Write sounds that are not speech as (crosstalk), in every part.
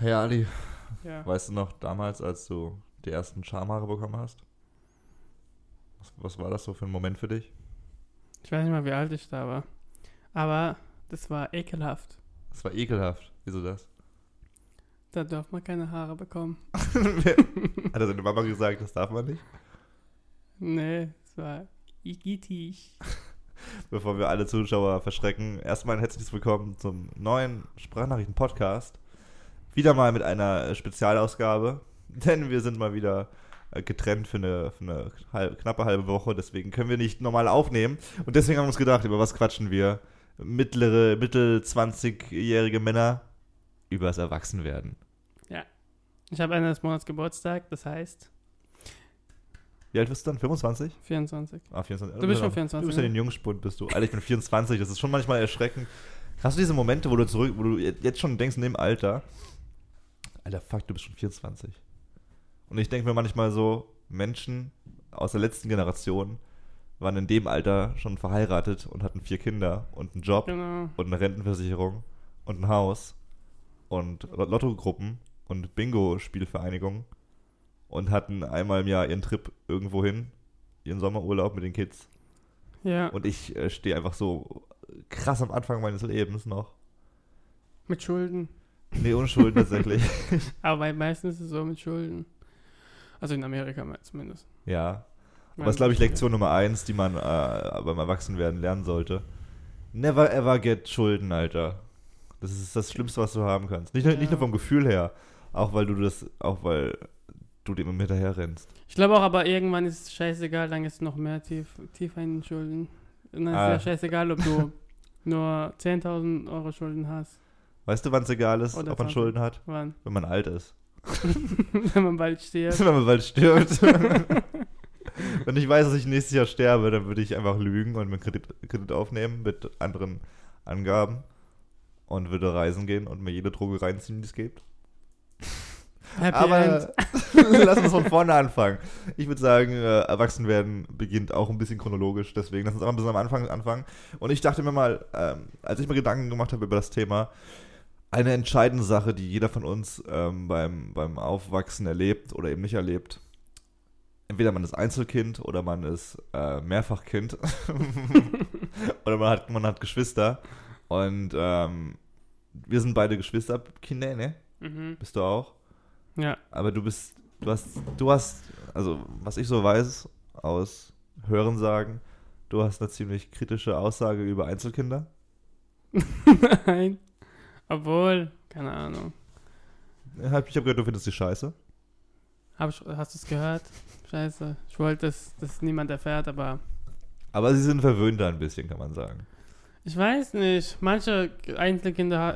Hey Ali, Ja. weißt du noch damals, als du die ersten Schamhaare bekommen hast? Was, was war das so für ein Moment für dich? Ich weiß nicht mal, wie alt ich da war. Aber das war ekelhaft. Das war ekelhaft. Wieso das? Da darf man keine Haare bekommen. (laughs) Hat er seine Mama gesagt, das darf man nicht? Nee, es war igitig. (laughs) Bevor wir alle Zuschauer verschrecken, erstmal ein herzliches Willkommen zum neuen Sprachnachrichten-Podcast. Wieder mal mit einer äh, Spezialausgabe, (laughs) denn wir sind mal wieder äh, getrennt für eine, für eine halb, knappe halbe Woche, deswegen können wir nicht normal aufnehmen. Und deswegen haben wir uns gedacht, über was quatschen wir? Mittlere, mittel 20-jährige Männer übers Erwachsenwerden. Ich habe Ende des Monats Geburtstag, das heißt Wie alt bist du dann? 25? 24. Ah, 24. Du bist Ja. schon 24, Du bist ja den Jungspund, bist du. Alter, ich bin 24, das ist schon manchmal erschreckend. Hast du diese Momente, wo du zurück, wo du jetzt schon denkst in dem Alter, Alter, fuck, du bist schon 24. Und ich denke mir manchmal so, Menschen aus der letzten Generation waren in dem Alter schon verheiratet und hatten vier Kinder und einen Job Genau. und eine Rentenversicherung und ein Haus und Lottogruppen und Bingo-Spielvereinigungen und hatten einmal im Jahr ihren Trip irgendwo hin, ihren Sommerurlaub mit den Kids. Ja, Und ich äh, stehe einfach so krass am Anfang meines Lebens noch. mit Schulden. Nee, Unschuld tatsächlich. (laughs) Aber meistens ist es so mit Schulden. Also in Amerika zumindest. ja. Aber das ist, glaube ich, Lektion Nummer eins, die man äh, beim Erwachsenwerden lernen sollte. Never ever get Schulden, Alter. Das ist das Schlimmste, was du haben kannst. Nicht, nur- nicht Ja. nur vom Gefühl her, auch weil du das, auch weil du dem immer hinterher rennst. Ich glaube auch, aber irgendwann ist es scheißegal, dann ist es noch mehr tief, tiefer in den Schulden. Und dann ist Ah. ja scheißegal, ob du (laughs) nur 10.000 Euro Schulden hast. Weißt du, wann es egal ist, Oder ob man 20. Schulden hat? Wann? Wenn man alt ist. (laughs) Wenn man bald stirbt. Wenn man bald stirbt. (laughs) (laughs) Wenn ich weiß, dass ich nächstes Jahr sterbe, dann würde ich einfach lügen und mir Kredit, Kredit aufnehmen mit anderen Angaben und würde reisen gehen und mir jede Droge reinziehen, die es gibt. Happy. Aber lass uns von vorne anfangen. Ich würde sagen, äh, Erwachsenwerden beginnt auch ein bisschen chronologisch, deswegen lass uns einfach ein bisschen am Anfang anfangen. Und ich dachte mir mal, ähm, als ich mir Gedanken gemacht habe über das Thema, eine entscheidende Sache, die jeder von uns ähm, beim, beim Aufwachsen erlebt oder eben nicht erlebt. Entweder man ist Einzelkind oder man ist äh, Mehrfachkind. (laughs) oder man hat, man hat Geschwister. Und ähm, wir sind beide Geschwisterkinder, ne? Mhm. Bist du auch? Ja, Aber du bist, du hast, du hast, also was ich so weiß aus Hörensagen, du hast eine ziemlich kritische Aussage über Einzelkinder. (laughs) nein. Obwohl, keine Ahnung. Ich habe hab gehört, du findest die scheiße. Hab ich, hast du es gehört? Scheiße. Ich wollte, dass das niemand erfährt, aber Aber sie sind verwöhnt da ein bisschen, kann man sagen. ich weiß nicht. Manche Einzelkinder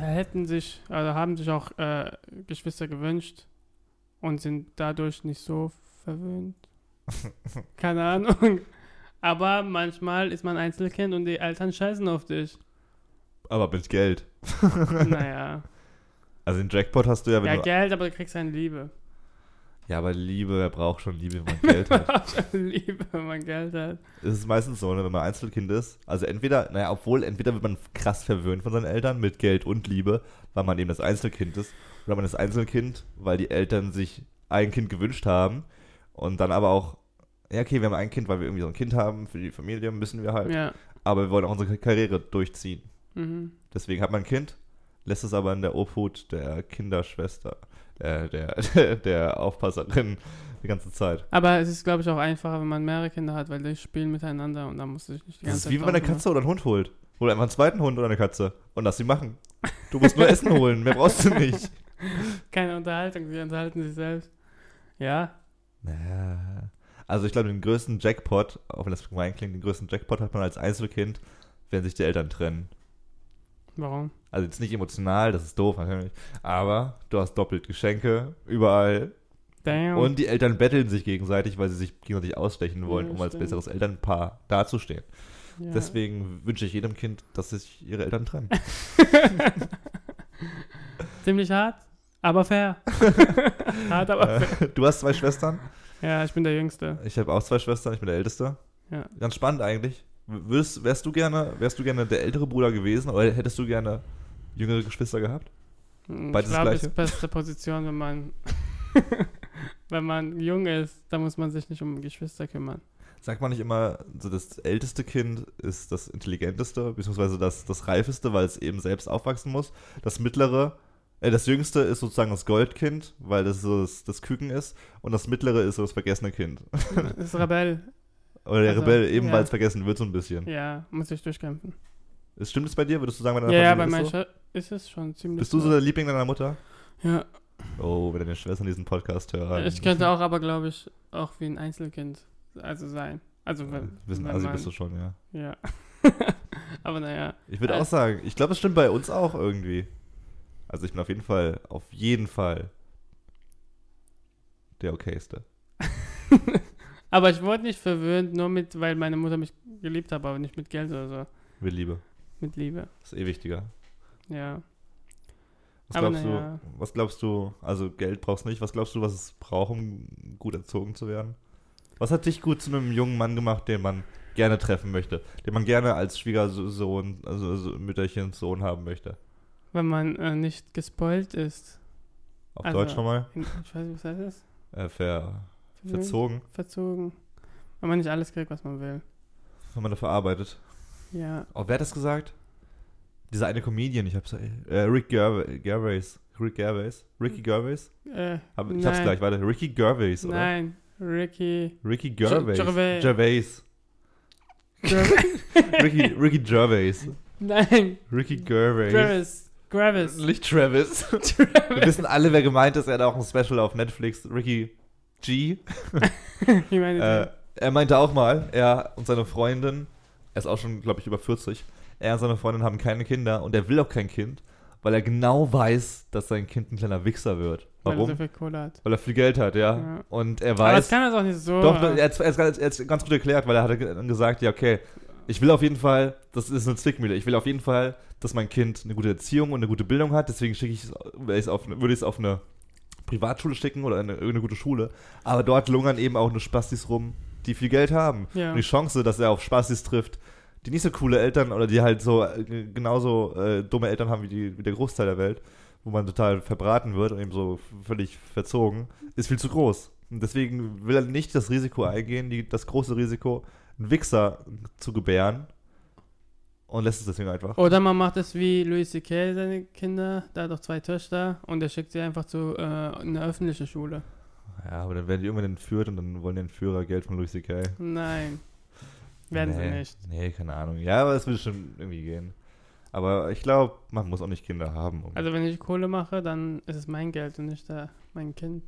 hätten sich, also haben sich auch äh, Geschwister gewünscht und sind dadurch nicht so verwöhnt. (laughs) Keine Ahnung. Aber manchmal ist man Einzelkind und die Eltern scheißen auf dich. Aber mit Geld. Naja. Also den Jackpot hast du ja, wenn Ja, du. Geld, aber du kriegst eine Liebe. Ja, aber Liebe, wer braucht schon Liebe, wenn man Geld hat? (laughs) Liebe, wenn man Geld hat. Es ist meistens so, ne, wenn man Einzelkind ist. Also entweder, naja, obwohl, entweder wird man krass verwöhnt von seinen Eltern mit Geld und Liebe, weil man eben das Einzelkind ist. Oder man ist Einzelkind, weil die Eltern sich ein Kind gewünscht haben. Und dann aber auch, ja, okay, wir haben ein Kind, weil wir irgendwie so ein Kind haben, für die Familie müssen wir halt. Ja. Aber wir wollen auch unsere Karriere durchziehen. Mhm. Deswegen hat man ein Kind, lässt es aber in der Obhut der Kinderschwester, äh, der, (laughs) der, Aufpasserin die ganze Zeit. Aber es ist, glaube ich, auch einfacher, wenn man mehrere Kinder hat, weil die spielen miteinander und da muss ich nicht die Das ganze ist Zeit wie wenn man eine. Katze oder einen Hund holt. Hol einfach einen zweiten Hund oder eine Katze und lass sie machen. Du musst nur (laughs) Essen holen, mehr brauchst du nicht. Keine Unterhaltung, sie unterhalten sich selbst. Ja, Naja. Also ich glaube, den größten Jackpot, auch wenn das gemein klingt, den größten Jackpot hat man als Einzelkind, wenn sich die Eltern trennen. Warum? Also jetzt nicht emotional, das ist doof natürlich, aber du hast doppelt Geschenke überall Damn. und die Eltern betteln sich gegenseitig, weil sie sich gegenseitig ausstechen wollen, Ja, um als besseres Elternpaar dazustehen. ja. Deswegen wünsche ich jedem Kind, dass sich ihre Eltern trennen. (laughs) Ziemlich hart, aber fair. (laughs) hart, aber fair. Du hast zwei Schwestern, Ja, ich bin der Jüngste. ich habe auch zwei Schwestern, ich bin der Älteste. Ja. Ganz spannend eigentlich. Würdest, wärst, du gerne, wärst du gerne der ältere Bruder gewesen oder hättest du gerne jüngere Geschwister gehabt? Ich Beides das glaube, ist beste Position, wenn man (laughs) wenn man jung ist, dann muss man sich nicht um Geschwister kümmern. Sagt man nicht immer, so das älteste Kind ist das intelligenteste, beziehungsweise das, das reifeste, weil es eben selbst aufwachsen muss. Das mittlere, äh, das jüngste ist sozusagen das Goldkind, weil das so das, das Küken ist. Und das mittlere ist so das vergessene Kind. Das ist Rebell. Oder der Also, Rebell, eben ja. vergessen wird so ein bisschen. Ja, muss ich durchkämpfen. Ist, stimmt es bei dir? Würdest du sagen, bei deiner Ja, ja, bei Familie meiner ist so? Schwester ist es schon ziemlich. Bist du so der Liebling deiner Mutter? Ja, Oh, wenn deine Schwestern diesen Podcast hören. ich könnte auch aber, glaube ich, auch wie ein Einzelkind also sein. Also, Ja, wenn. Wissen wenn man- bist du schon, ja. Ja. (laughs) aber naja. Ich würde Äh. auch sagen, ich glaube, es stimmt bei uns auch irgendwie. Also ich bin auf jeden Fall, auf jeden Fall der okayste. Aber ich wurde nicht verwöhnt, nur mit, weil meine Mutter mich geliebt hat, aber nicht mit Geld oder so. Mit Liebe. Mit Liebe. Das ist eh wichtiger. Ja. Was Aber glaubst naja. du, was glaubst du, also Geld brauchst du nicht, was glaubst du, was es braucht, um gut erzogen zu werden? Was hat dich gut zu einem jungen Mann gemacht, den man gerne treffen möchte, den man gerne als Schwiegersohn, also, also Mütterchen Sohn haben möchte? Wenn man äh, nicht gespoilt ist. Auf Also- Deutsch nochmal? Ich weiß nicht, was heißt das? Äh, ver, Verwöhnt? Verzogen, Verzogen. Wenn man nicht alles kriegt, was man will. wenn man dafür arbeitet. Ja. Oh, wer hat das gesagt? Dieser eine Comedian, ich hab's, äh, Rick Gerva- Gervais. Rick Gervais? Ricky Gervais? Äh, Hab, ich hab's nein. gleich, warte. Ricky Gervais, oder? Nein, Ricky. Ricky Gervais. Gervais. Gervais. (laughs) Ricky, Ricky Gervais. Nein, Ricky Gervais. Travis. Gravis. Nicht (laughs) Travis. Wir wissen alle, wer gemeint ist. Er hat auch ein Special auf Netflix. Ricky G. (laughs) ich meine, Äh, er meinte auch mal, er und seine Freundin, er ist auch schon, glaube ich, über 40, er und seine Freundin haben keine Kinder und er will auch kein Kind, weil er genau weiß, dass sein Kind ein kleiner Wichser wird. weil er Warum? so viel Kohle hat. Weil er viel Geld hat, ja. Ja. Und er Aber das weiß. kann er doch nicht so. Doch, er hat es ganz, gut erklärt, weil er hat gesagt, ja, okay, ich will auf jeden Fall, das ist eine Zwickmühle, ich will auf jeden Fall, dass mein Kind eine gute Erziehung und eine gute Bildung hat, deswegen schicke ich es, auf, würde ich es auf eine Privatschule schicken oder in eine, irgendeine gute Schule. Aber dort lungern eben auch nur Spastis rum, die viel Geld haben. Ja. Und die Chance, dass er auf Spastis trifft, die nicht so coole Eltern oder die halt so äh, genauso äh, dumme Eltern haben wie, die, wie der Großteil der Welt, wo man total verbraten wird und eben so völlig verzogen, ist viel zu groß. Und deswegen will er nicht das Risiko eingehen, die, das große Risiko, einen Wichser zu gebären und lässt es deswegen einfach. Oder man macht es wie Louis C.K. seine Kinder, der hat doch zwei Töchter und er schickt sie einfach zu äh, einer öffentlichen Schule. Ja, aber dann werden die irgendwann entführt und dann wollen die Entführer Geld von Louis C.K. Nein. Werden nee, sie nicht. Nee, keine Ahnung. Ja, aber es würde schon irgendwie gehen. Aber ich glaube, man muss auch nicht Kinder haben. Um Also wenn ich Kohle mache, dann ist es mein Geld und nicht der, mein Kind.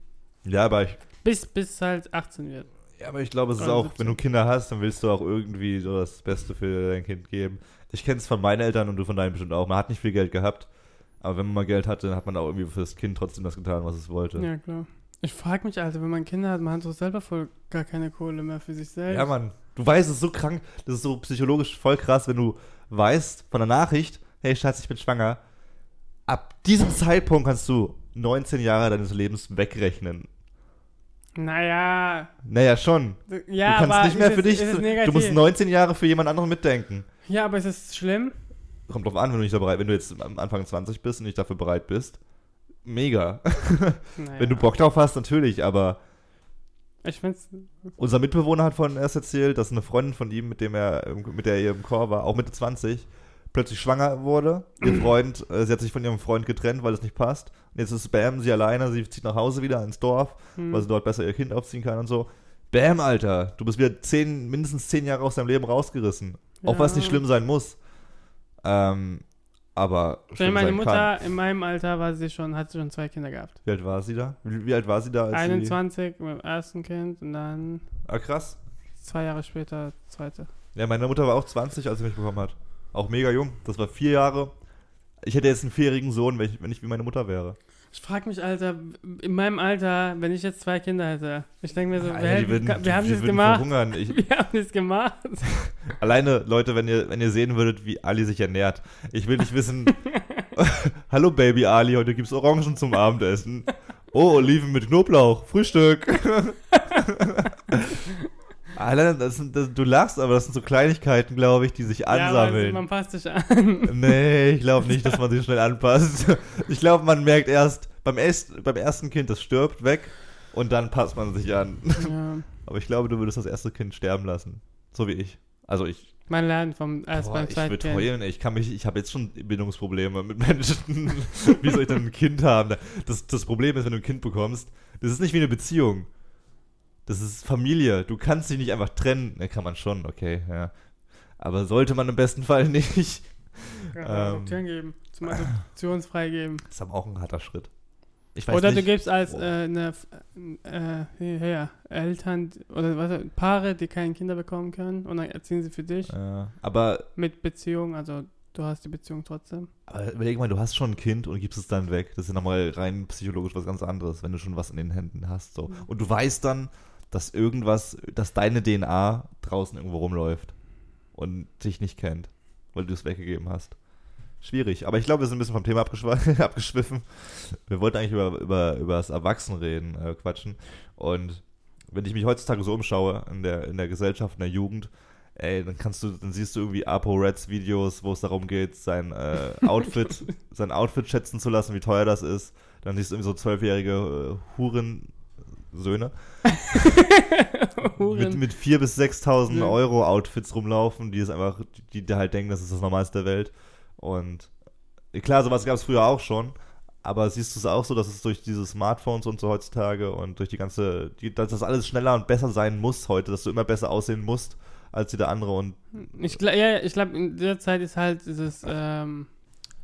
ja, aber ich, Bis, bis halt 18 wird. ja, aber ich glaube, es ist auch, 17. wenn du Kinder hast, dann willst du auch irgendwie so das Beste für dein Kind geben. Ich kenne es von meinen Eltern und du von deinen bestimmt auch. Man hat nicht viel Geld gehabt, aber wenn man mal Geld hatte, dann hat man auch irgendwie für das Kind trotzdem das getan, was es wollte. Ja, klar. Ich frage mich, Alter, wenn man Kinder hat, man hat doch selber voll gar keine Kohle mehr für sich selbst. Ja, Mann. Du weißt, es ist so krank, das ist so psychologisch voll krass, wenn du weißt von der Nachricht, hey Schatz, ich bin schwanger. Ab diesem Zeitpunkt kannst du 19 Jahre deines Lebens wegrechnen. Naja. Naja, schon. Ja, du kannst aber nicht mehr für dich. Du musst 19 Jahre für jemand anderen mitdenken. Ja, aber ist es schlimm? Kommt drauf an, wenn du nicht da bereit, wenn du jetzt am Anfang 20 bist und nicht dafür bereit bist. Mega. Naja. Wenn du Bock drauf hast, natürlich, aber Ich find's. unser Mitbewohner hat von erst erzählt, dass eine Freundin von ihm, mit dem er, mit der er im Chor war, auch Mitte 20, plötzlich schwanger wurde. Ihr (clears throat) Freund, äh, sie hat sich von ihrem Freund getrennt, weil es nicht passt. Und jetzt ist Bam, sie alleine, sie zieht nach Hause wieder ins Dorf, Hm. weil sie dort besser ihr Kind aufziehen kann und so. Bam, Alter, du bist wieder zehn, mindestens zehn Jahre aus deinem Leben rausgerissen. Auch Ja. was nicht schlimm sein muss. Ähm, aber Wenn meine Mutter kann. in meinem Alter war sie schon, hat sie schon zwei Kinder gehabt. Wie alt war sie da? Wie, wie alt war sie da? Als 21 mit dem ersten Kind und dann ah, krass. zwei Jahre später zweite. Ja, meine Mutter war auch 20, als sie mich bekommen hat. Auch mega jung. Das war vier Jahre. Ich hätte jetzt einen vierjährigen Sohn, wenn ich, wenn ich wie meine Mutter wäre. Ich frage mich, Alter, in meinem Alter, wenn ich jetzt zwei Kinder hätte, ich denke mir so, Alter, wer, würden, wir haben das würden gemacht. Ich, (laughs) Wir haben das gemacht. (laughs) alleine, Leute, wenn ihr, wenn ihr sehen würdet, wie Ali sich ernährt. Ich will nicht wissen. (laughs) Hallo Baby Ali, heute gibt's Orangen zum Abendessen. Oh, Oliven mit Knoblauch. Frühstück. Alter, das sind, das, du lachst, aber das sind so Kleinigkeiten, glaube ich, die sich Ja, ansammeln. man passt sich an. (laughs) nee, ich glaube nicht, dass man sich schnell anpasst. Ich glaube, man merkt erst beim, erst, beim ersten Kind, das stirbt, weg und dann passt man sich an. ja. (laughs) Aber ich glaube, du würdest das erste Kind sterben lassen. So wie ich. Also ich, Man lernt vom erst boah, beim ich würde heulen, ey. ich kann mich, ich habe jetzt schon Bindungsprobleme mit Menschen. (laughs) wie soll ich denn ein Kind haben? Das, das Problem ist, wenn du ein Kind bekommst, das ist nicht wie eine Beziehung. Das ist Familie. Du kannst dich nicht einfach trennen. Ne, kann man schon, okay, ja. Aber sollte man im besten Fall (laughs) nicht. Ja, Ähm. Adoption geben. Zum Adoptionsfrei geben. Das ist aber auch ein harter Schritt. Oder nicht. du gibst als Boah. äh, eine, äh, ja, Eltern oder was, Paare, die keine Kinder bekommen können und dann erziehen sie für dich Ja, aber, mit Beziehung, also du hast die Beziehung trotzdem. aber überleg mal, du hast schon ein Kind und gibst es dann weg. Das ist ja nochmal rein psychologisch was ganz anderes, wenn du schon was in den Händen hast. So. Mhm. Und du weißt dann, dass irgendwas, dass deine DNA draußen irgendwo rumläuft und dich nicht kennt, weil du es weggegeben hast. Schwierig. Aber ich glaube, wir sind ein bisschen vom Thema abgeschw (laughs) abgeschwiffen. Wir wollten eigentlich über, über, über das Erwachsenreden äh, quatschen. Und wenn ich mich heutzutage so umschaue in der, in der Gesellschaft, in der Jugend, ey, dann kannst du, dann siehst du irgendwie Apo Reds Videos, wo es darum geht, sein äh, Outfit, (laughs) sein Outfit schätzen zu lassen, wie teuer das ist. Dann siehst du irgendwie so zwölfjährige äh, Hurensöhne (laughs) mit, mit 4.000 bis 6.000 Ja. Euro Outfits rumlaufen, die es einfach, die, die halt denken, das ist das Normalste der Welt. Und klar, sowas gab es früher auch schon, aber siehst du es auch so, dass es durch diese Smartphones und so heutzutage und durch die ganze, die, dass das alles schneller und besser sein muss heute, dass du immer besser aussehen musst als jeder andere und Ich, gl- ja, ich glaube, in der Zeit ist halt dieses ähm,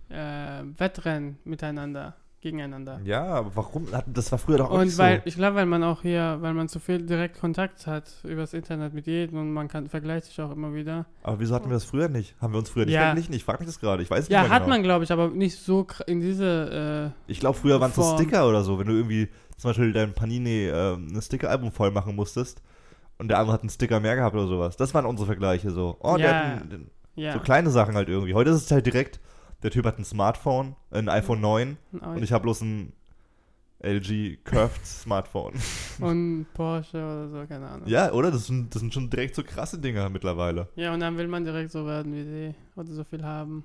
äh, Wettrennen miteinander, gegeneinander. ja, aber warum? Das war früher doch auch Und nicht weil, so. ich glaube, weil man auch hier, weil man zu viel direkt Kontakt hat übers Internet mit jedem und man kann, vergleicht sich auch immer wieder. Aber wieso hatten wir das früher nicht? Haben wir uns früher nicht Ja. verglichen? Ich frage mich das gerade, ich weiß nicht Ja, hat genau. man, glaube ich, aber nicht so in diese, äh, Ich glaube, früher waren es so. Sticker oder so, wenn du irgendwie zum Beispiel dein Panini äh, ein Sticker-Album voll machen musstest und der andere hat einen Sticker mehr gehabt oder sowas. Das waren unsere Vergleiche so. Oh, der Ja. hat einen, ja. so kleine Sachen halt irgendwie. Heute ist es halt direkt, der Typ hat ein Smartphone, ein iPhone 9 Aber und ich habe bloß ein LG Curved Smartphone. (laughs) und Porsche oder so, keine Ahnung. ja, oder? Das sind, das sind schon direkt so krasse Dinger mittlerweile. Ja, und dann will man direkt so werden wie sie oder so viel haben.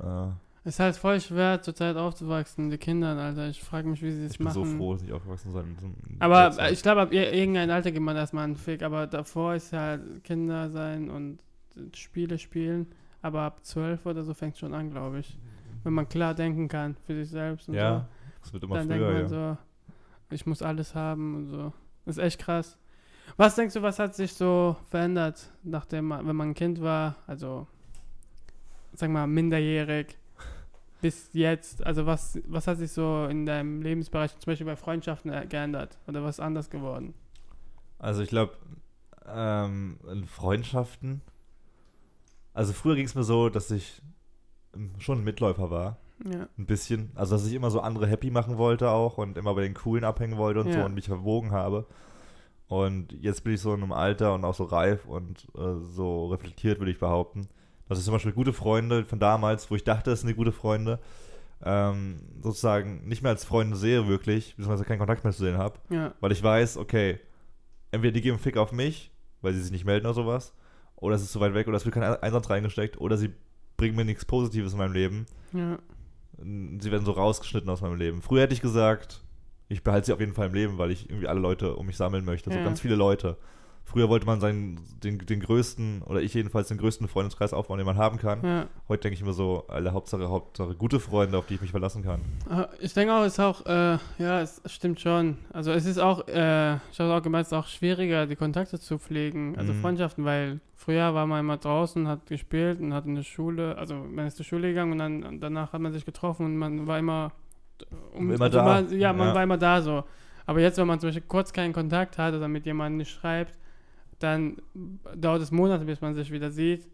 Äh, Es ist halt voll schwer, zurzeit aufzuwachsen, die Kinder, Alter. Ich frage mich, wie sie das ich bin machen. so froh, dass ich aufgewachsen sein Aber äh, ich glaube, ab ir- irgendein Alter gibt man erstmal einen Fick. Aber davor ist ja halt Kinder sein und Spiele spielen. Aber ab 12 oder so fängt schon an, glaube ich. Wenn man klar denken kann für sich selbst und Ja, das wird so. immer Dann früher, denkt man ja. so, ich muss alles haben und so. Das ist echt krass. Was denkst du, was hat sich so verändert, nachdem man, wenn man ein Kind war, also sag mal minderjährig, bis jetzt? Also was, was hat sich so in deinem Lebensbereich, zum Beispiel bei Freundschaften äh, geändert? Oder was anders geworden? Also ich glaube, ähm, in Freundschaften. Also früher ging es mir so, dass ich schon ein Mitläufer war. Ja. Ein bisschen. Also dass ich immer so andere happy machen wollte auch und immer bei den Coolen abhängen wollte und so Ja. und mich verwogen habe. Und jetzt bin ich so in einem Alter und auch so reif und äh, so reflektiert, würde ich behaupten. Dass ich zum Beispiel gute Freunde von damals, wo ich dachte, es sind die gute Freunde, ähm, sozusagen nicht mehr als Freunde sehe wirklich, beziehungsweise keinen Kontakt mehr zu denen habe. Ja. Weil ich weiß, okay, entweder die geben Fick auf mich, weil sie sich nicht melden oder sowas, oder es ist zu weit weg, oder es wird kein Einsatz reingesteckt, oder sie bringen mir nichts Positives in meinem Leben. Ja. Sie werden so rausgeschnitten aus meinem Leben. Früher hätte ich gesagt, ich behalte sie auf jeden Fall im Leben, weil ich irgendwie alle Leute um mich sammeln möchte, so Ja. ganz viele Leute. Früher wollte man seinen, den, den größten, oder ich jedenfalls den größten Freundeskreis aufbauen, den man haben kann. ja. Heute denke ich mir so, alle Hauptsache, Hauptsache gute Freunde, auf die ich mich verlassen kann. Ah, Ich denke auch, es ist auch, äh, ja, es stimmt schon. Also es ist auch, äh, ich habe auch gemeint, es ist auch schwieriger, die Kontakte zu pflegen, also Mhm. Freundschaften, weil früher war man immer draußen, hat gespielt und hat in der Schule, also man ist zur Schule gegangen und dann danach hat man sich getroffen und man war immer, um, Immer also da. Man, ja, man Ja. war immer da so. Aber jetzt, wenn man zum Beispiel kurz keinen Kontakt hat oder mit jemandem nicht schreibt, dann dauert es Monate, bis man sich wieder sieht.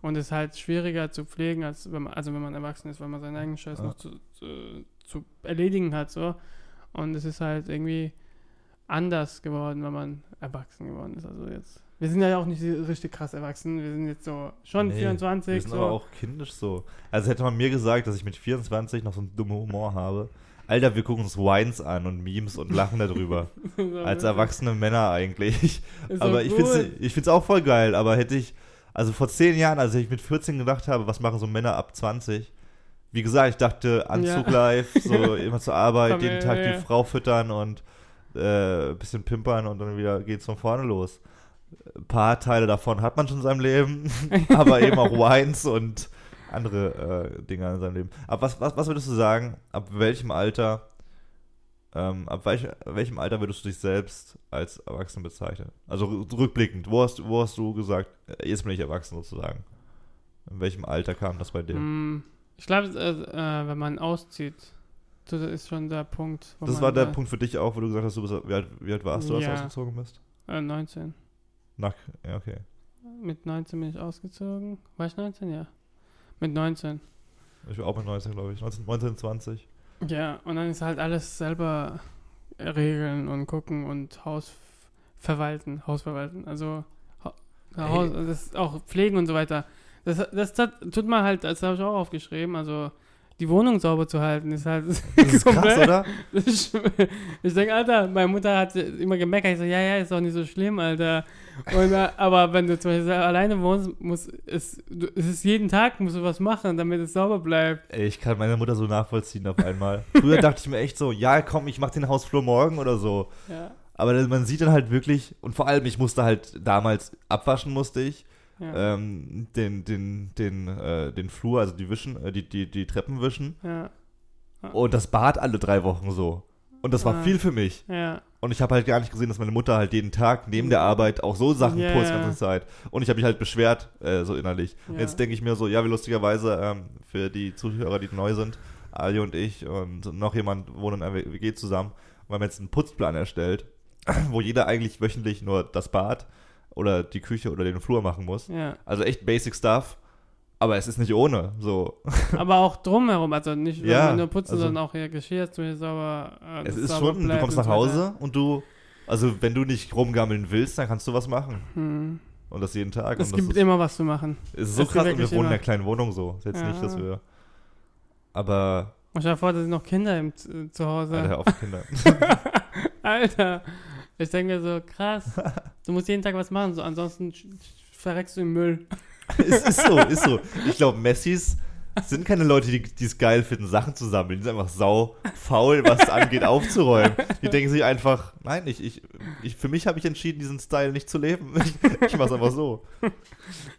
Und es ist halt schwieriger zu pflegen, als wenn man, also wenn man erwachsen ist, weil man seinen eigenen Scheiß Ja. noch zu, zu, zu erledigen hat, so. Und es ist halt irgendwie anders geworden, wenn man erwachsen geworden ist. Also jetzt, Wir sind ja auch nicht richtig krass erwachsen. Wir sind jetzt so schon Nee, 24. Wir sind so. aber auch kindisch so. Also hätte man mir gesagt, dass ich mit 24 noch so einen dummen Humor habe. Alter, wir gucken uns Wines an und Memes und lachen darüber. (laughs) So, Als ne? erwachsene Männer eigentlich. Aber ich finde es ich find's auch voll geil. Aber hätte ich, also vor zehn Jahren, als ich mit 14 gedacht habe, was machen so Männer ab 20? Wie gesagt, ich dachte Anzug Ja. live, so (laughs) immer zur Arbeit, jeden Tag Familie. die Frau füttern und äh, bisschen pimpern und dann wieder geht's von vorne los. Ein paar Teile davon hat man schon in seinem Leben, (laughs) aber eben auch Wines und andere äh, Dinge in seinem Leben. Aber was, was, was würdest du sagen, ab welchem Alter, ähm, ab welch, welchem Alter würdest du dich selbst als erwachsen bezeichnen? Also rü- rückblickend, wo hast, wo hast du gesagt, äh, jetzt bin ich erwachsen sozusagen? In welchem Alter kam das bei dir? Mm, Ich glaube, äh, äh, wenn man auszieht, das ist schon der Punkt. das war der äh, Punkt für dich auch, wo du gesagt hast, du bist, wie, alt, wie alt warst du, als du Ja. ausgezogen bist? Äh, 19. Nach, ja, okay. Mit 19 bin ich ausgezogen. War ich 19? Ja. Mit 19. Ich war auch mit 19, glaube ich. 19, 19, 20. Ja, und dann ist halt alles selber regeln und gucken und Haus verwalten, Haus verwalten. Also. Haus, das auch pflegen und so weiter. Das, das, tat- tut man halt, das habe ich auch aufgeschrieben, also die Wohnung sauber zu halten, ist halt Das (laughs) ist krass, oder? Ich, ich denke, Alter, meine Mutter hat immer gemeckert. Ich so, ja, ja, ist doch nicht so schlimm, Alter. Und, äh, aber wenn du zum Beispiel alleine wohnst, muss es, du, es ist jeden Tag musst du was machen, damit es sauber bleibt. Ey, ich kann meine Mutter so nachvollziehen auf einmal. Früher dachte ich mir echt so, ja, komm, ich mach den Hausflur morgen oder so. Ja, Aber man sieht dann halt wirklich, und vor allem, ich musste halt damals abwaschen, musste ich. Ja, Ähm, den, den, den, äh, den Flur, also die Wischen, äh, die, die, die Treppen wischen. ja, Und das Bad alle drei Wochen so. Und das war Ah. viel für mich. ja, Und ich habe halt gar nicht gesehen, dass meine Mutter halt jeden Tag neben der Arbeit auch so Sachen die ja. ganze Zeit. Und ich habe mich halt beschwert, äh, so innerlich. Und jetzt denke ich mir so, ja, wie lustigerweise ähm, für die Zuhörer, die neu sind, Ali und ich und noch jemand wohnen in einer WG zusammen. Wir haben jetzt einen Putzplan erstellt, (clears throat) wo jeder eigentlich wöchentlich nur das Bad oder die Küche oder den Flur machen muss. ja. Also echt basic stuff. Aber es ist nicht ohne. So. (laughs) Aber auch drumherum, also nicht Ja, nur putzen, also- sondern auch ihr Geschirr zu sauber. Äh, es das ist schon, du kommst nach. Hause und du, also wenn du nicht rumgammeln willst, dann kannst du was machen. Hm. Und das jeden Tag. Es das gibt ist, immer was zu machen. Es ist so gibt krass und wir wohnen in immer. einer kleinen Wohnung so. Ist jetzt Ja. nicht, dass wir. Aber, Und stell dir vor, da sind noch Kinder im, zu Hause. Alter, auf Kinder. (laughs) Alter, ich denke mir so, krass. (laughs) Du musst jeden Tag was machen, so, ansonsten verreckst du im Müll. (laughs) es ist so, ist so. Ich glaube, Messis sind keine Leute, die es geil finden, Sachen zu sammeln. Die sind einfach sau faul, was es angeht, aufzuräumen. Die denken sich einfach, nein, ich, ich, ich, für mich habe ich entschieden, diesen Style nicht zu leben. (laughs) Ich, ich mach's einfach so.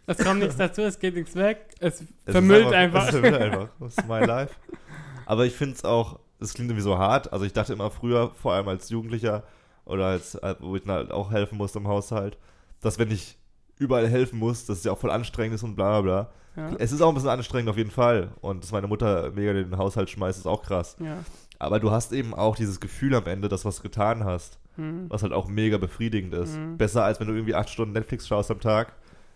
Es kommt nichts dazu, es geht nichts weg, es, Es vermüllt einfach. Es vermüllt einfach. Das ist my life. Aber ich finde es auch, es klingt irgendwie so hart. Also ich dachte immer früher, vor allem als Jugendlicher oder als, äh, wo ich dann halt auch helfen musste im Haushalt, dass wenn ich überall helfen muss, dass es ja auch voll anstrengend ist und bla bla bla. Ja, Es ist auch ein bisschen anstrengend auf jeden Fall. Und dass meine Mutter mega den Haushalt schmeißt, ist auch krass. ja. Aber du hast eben auch dieses Gefühl am Ende, dass was getan hast, Hm. was halt auch mega befriedigend ist. Mhm. Besser als wenn du irgendwie acht Stunden Netflix schaust am Tag.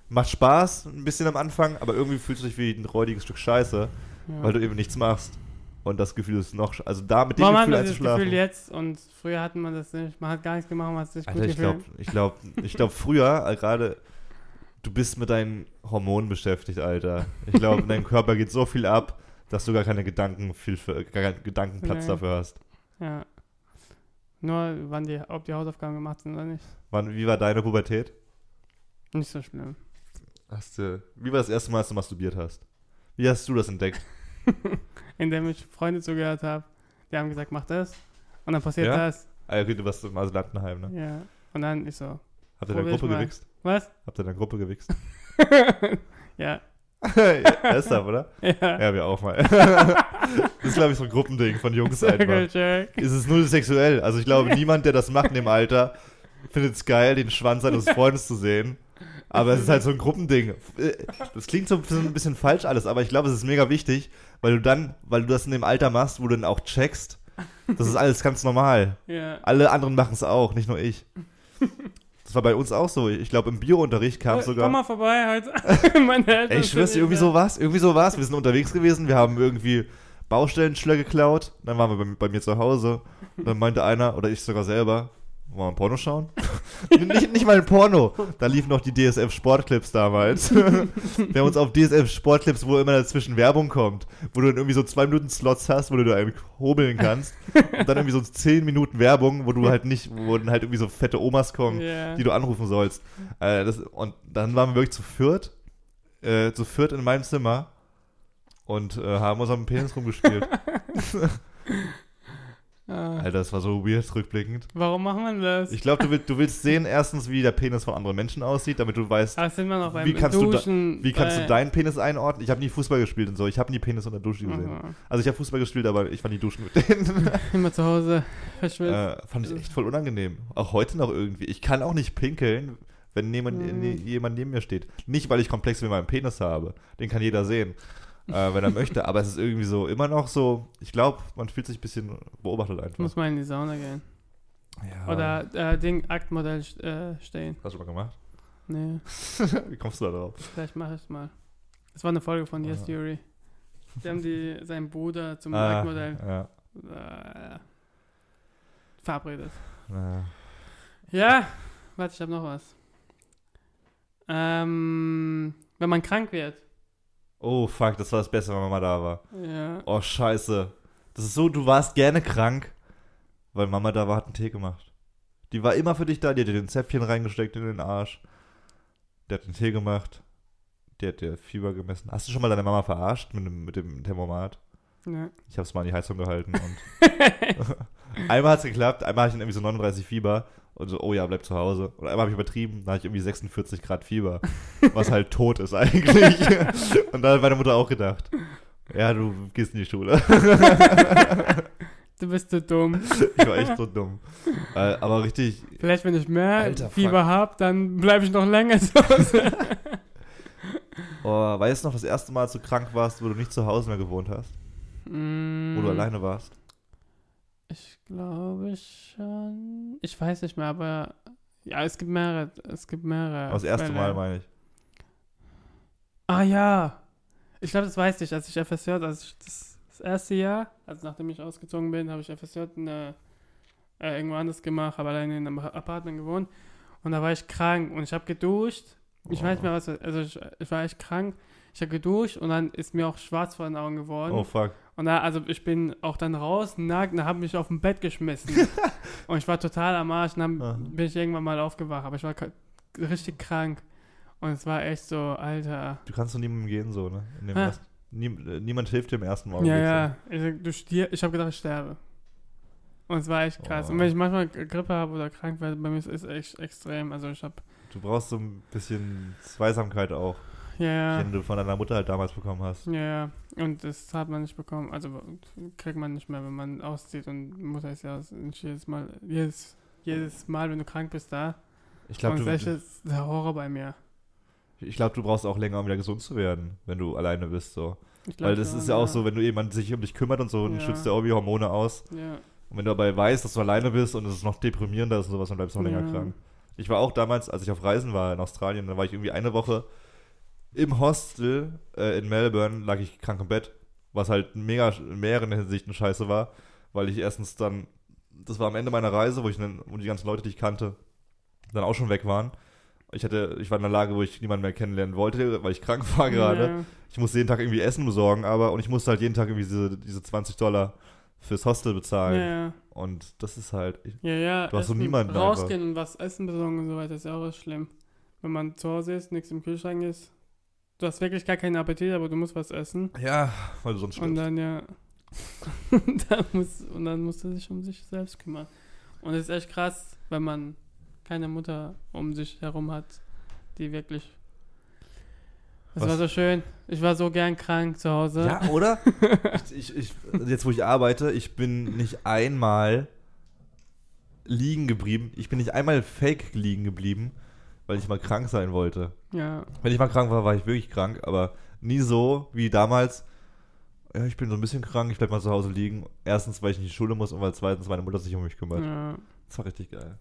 Macht Spaß, ein bisschen am Anfang, aber irgendwie fühlst du dich wie ein räudiges Stück Scheiße, ja. weil du eben nichts machst. Und das Gefühl ist noch, also da mit dem hat Gefühl man dieses einzuschlafen. Gefühl jetzt und früher hat man das nicht. Man hat gar nichts gemacht, man hat sich Alter, gut ich glaube, ich glaube, ich glaube früher, äh, gerade, du bist mit deinen Hormonen beschäftigt, Alter. Ich glaube, in deinem Körper geht so viel ab, dass du gar keine Gedanken, viel für, gar keinen Gedankenplatz Nee. dafür hast. Ja. Nur, wann die, ob die Hausaufgaben gemacht sind oder nicht. Wann, wie war deine Pubertät? Nicht so schlimm. Hast du, wie war das erste Mal, als du masturbiert hast? Wie hast du das entdeckt? (laughs) Indem ich Freunde zugehört habe. Die haben gesagt, mach das. Und dann passiert Ja? das. Ah, okay, du warst im Asylantenheim, ne? Ja. Und dann ich so, Habt ihr in der Gruppe gewichst? was? Habt ihr in der Gruppe gewichst? (laughs) (laughs) ja. ist da, oder? Ja. Ja, wir auch mal. das ist, glaube ich, so ein Gruppending von Jungs einfach. Es ist null sexuell. Also ich glaube, niemand, der das macht in dem Alter, findet es geil, den Schwanz seines Freundes zu sehen. Aber es ist halt so ein Gruppending. Das klingt so ein bisschen falsch alles, aber ich glaube, es ist mega wichtig, weil du dann, weil du das in dem Alter machst, wo du dann auch checkst, das ist alles ganz normal. (laughs) Ja. Alle anderen machen es auch, nicht nur ich. Das war bei uns auch so. Ich glaube, im Biounterricht kam Äh, sogar. Komm mal vorbei heute. (laughs) Meine Eltern Ey, ich schwör's irgendwie so war's. Irgendwie so war's. Wir sind unterwegs gewesen, wir haben irgendwie Baustellenschläge geklaut. Dann waren wir bei, bei mir zu Hause. Dann meinte einer, oder ich sogar selber, wollen wir ein Porno schauen? (laughs) nicht, nicht mal ein Porno. Da liefen noch die DSF Sportclips damals. (laughs) Wir haben uns auf DSF Sportclips, wo immer dazwischen Werbung kommt, wo du dann irgendwie so zwei Minuten Slots hast, wo du da einen hobeln kannst. Und dann irgendwie so zehn Minuten Werbung, wo du halt nicht, wo dann halt irgendwie so fette Omas kommen, Ja. die du anrufen sollst. Äh, das, und dann waren wir wirklich zu viert, äh, zu viert in meinem Zimmer und äh, haben uns am Penis rumgespielt. (laughs) Ah. Alter, das war so weird rückblickend. Warum machen wir das? Ich glaube, du, will, du willst sehen, erstens, wie der Penis von anderen Menschen aussieht, damit du weißt, Ach, sind wir noch beim Wie kannst du wie kannst du deinen Penis einordnen. Ich habe nie Fußball gespielt und so. Ich habe nie Penis unter Dusche gesehen. Aha. Also ich habe Fußball gespielt, aber ich war nie duschen mit denen. (laughs) Immer zu Hause verschwitzt. äh, fand ich echt voll unangenehm. Auch heute noch irgendwie. Ich kann auch nicht pinkeln, wenn jemand, Mhm. ne- jemand neben mir steht. Nicht, weil ich Komplexe mit meinem Penis habe. Den kann jeder sehen, äh, wenn er möchte. Aber es ist irgendwie so, immer noch so, ich glaube, man fühlt sich ein bisschen beobachtet einfach. Muss mal in die Sauna gehen. Ja. Oder äh, Ding, Aktmodell äh, stehen. Hast du mal gemacht? Nee, (laughs) Wie kommst du da drauf? vielleicht mache ich mal. Das war eine Folge von Yes Ah. Theory. Die haben die, seinen Bruder zum Ah, Aktmodell Ja. äh, verabredet. ja. Ja, warte, ich habe noch was. Ähm, wenn man krank wird. Oh, fuck, das war das Beste, wenn Mama da war. Ja. Oh, scheiße. Das ist so, du warst gerne krank, weil Mama da war, hat einen Tee gemacht. Die war immer für dich da, die hat dir den Zäpfchen reingesteckt in den Arsch. Der hat den Tee gemacht. Der hat dir Fieber gemessen. Hast du schon mal deine Mama verarscht mit dem, mit dem Thermomat? ja. Ich hab's mal an die Heizung gehalten und (laughs) (laughs) einmal hat's geklappt, einmal hatte ich irgendwie so 39 Fieber und so, oh ja, bleib zu Hause. Und einmal habe ich übertrieben, da hatte ich irgendwie 46 Grad Fieber, was halt tot ist eigentlich. (laughs) und da hat meine Mutter auch gedacht, ja, du gehst in die Schule. Du bist so dumm. Ich war echt so dumm. Äh, aber richtig, Vielleicht, wenn ich mehr Alter, Fieber habe, dann bleibe ich noch länger zu Hause. (laughs) oh, weißt du noch, das erste Mal, als du krank warst, wo du nicht zu Hause mehr gewohnt hast? Mm, Wo du alleine warst? Ich glaube schon. Ich weiß nicht mehr, aber ja, es gibt mehrere. Es gibt mehrere. Das erste. Mal, meine ich. Ah ja. Ich glaube, das weiß ich, als ich FSJ, als ich das, das erste Jahr, also nachdem ich ausgezogen bin, habe ich FSJ in, äh, äh, irgendwo anders gemacht, habe alleine in einem Apartment gewohnt und da war ich krank und ich habe geduscht. Ich Oh. weiß nicht mehr was, also ich, ich war echt krank. Ich habe geduscht und dann ist mir auch schwarz vor den Augen geworden. Oh, fuck. Und da, also ich bin auch dann raus, nackt, und habe mich auf dem Bett geschmissen. (laughs) und ich war total am Arsch und dann Aha. bin ich irgendwann mal aufgewacht, aber ich war richtig krank. Und es war echt so, Alter. Du kannst zu niemandem gehen, so, ne? Ersten, nie, niemand hilft dir im ersten Mal. ja, ja. Ich, du stier, ich habe gedacht, ich sterbe. Und es war echt krass. Oh. Und wenn ich manchmal Grippe habe oder krank werde, bei mir ist es echt extrem. Also ich habe, Du brauchst so ein bisschen Zweisamkeit auch, ja, den du von deiner Mutter halt damals bekommen hast. ja, ja. Und das hat man nicht bekommen. Also kriegt man nicht mehr, wenn man auszieht. Und Mutter ist ja jedes Mal, jedes, jedes Mal, wenn du krank bist, da. Ich glaube, du, das ist der Horror bei mir. ich glaub, du brauchst auch länger, um wieder gesund zu werden, wenn du alleine bist. So. Glaub Weil das schon, ist ja auch so, wenn du jemand sich um dich kümmert und so, dann Ja. schützt der auch wie Hormone aus. Ja. Und wenn du dabei weißt, dass du alleine bist und es ist noch deprimierender ist und sowas, dann bleibst du noch länger Ja. krank. Ich war auch damals, als ich auf Reisen war in Australien, da war ich irgendwie eine Woche im Hostel äh, in Melbourne, lag ich krank im Bett, was halt mega in mehreren Hinsichten scheiße war, weil ich erstens dann, das war am Ende meiner Reise, wo ich dann, wo die ganzen Leute, die ich kannte, dann auch schon weg waren. Ich hatte, ich war in einer Lage, wo ich niemanden mehr kennenlernen wollte, weil ich krank war gerade. Ja. Ich musste jeden Tag irgendwie Essen besorgen, aber und ich musste halt jeden Tag irgendwie diese, diese 20 Dollar fürs Hostel bezahlen. Ja, Und das ist halt, ich, ja, ja. Du hast so essen, niemanden Rausgehen und was essen besorgen und so weiter ist ja auch schlimm. Wenn man zu Hause ist, nichts im Kühlschrank ist. Du hast wirklich gar keinen Appetit, aber du musst was essen. ja, weil du sonst Und stirbst. dann ja. und, (laughs) dann muss, und dann musst du dich um sich selbst kümmern. Und es ist echt krass, wenn man keine Mutter um sich herum hat, die wirklich. Es Was? war so schön. Ich war so gern krank zu Hause. Ja, oder? (laughs) ich, ich, jetzt, wo ich arbeite, ich bin nicht einmal liegen geblieben. Ich bin nicht einmal fake liegen geblieben, weil ich mal krank sein wollte. Ja. Wenn ich mal krank war, war ich wirklich krank, aber nie so wie damals. Ja, ich bin so ein bisschen krank, ich bleib mal zu Hause liegen. Erstens, weil ich nicht in die Schule muss und weil zweitens meine Mutter sich um mich kümmert. Ja. Das war richtig geil.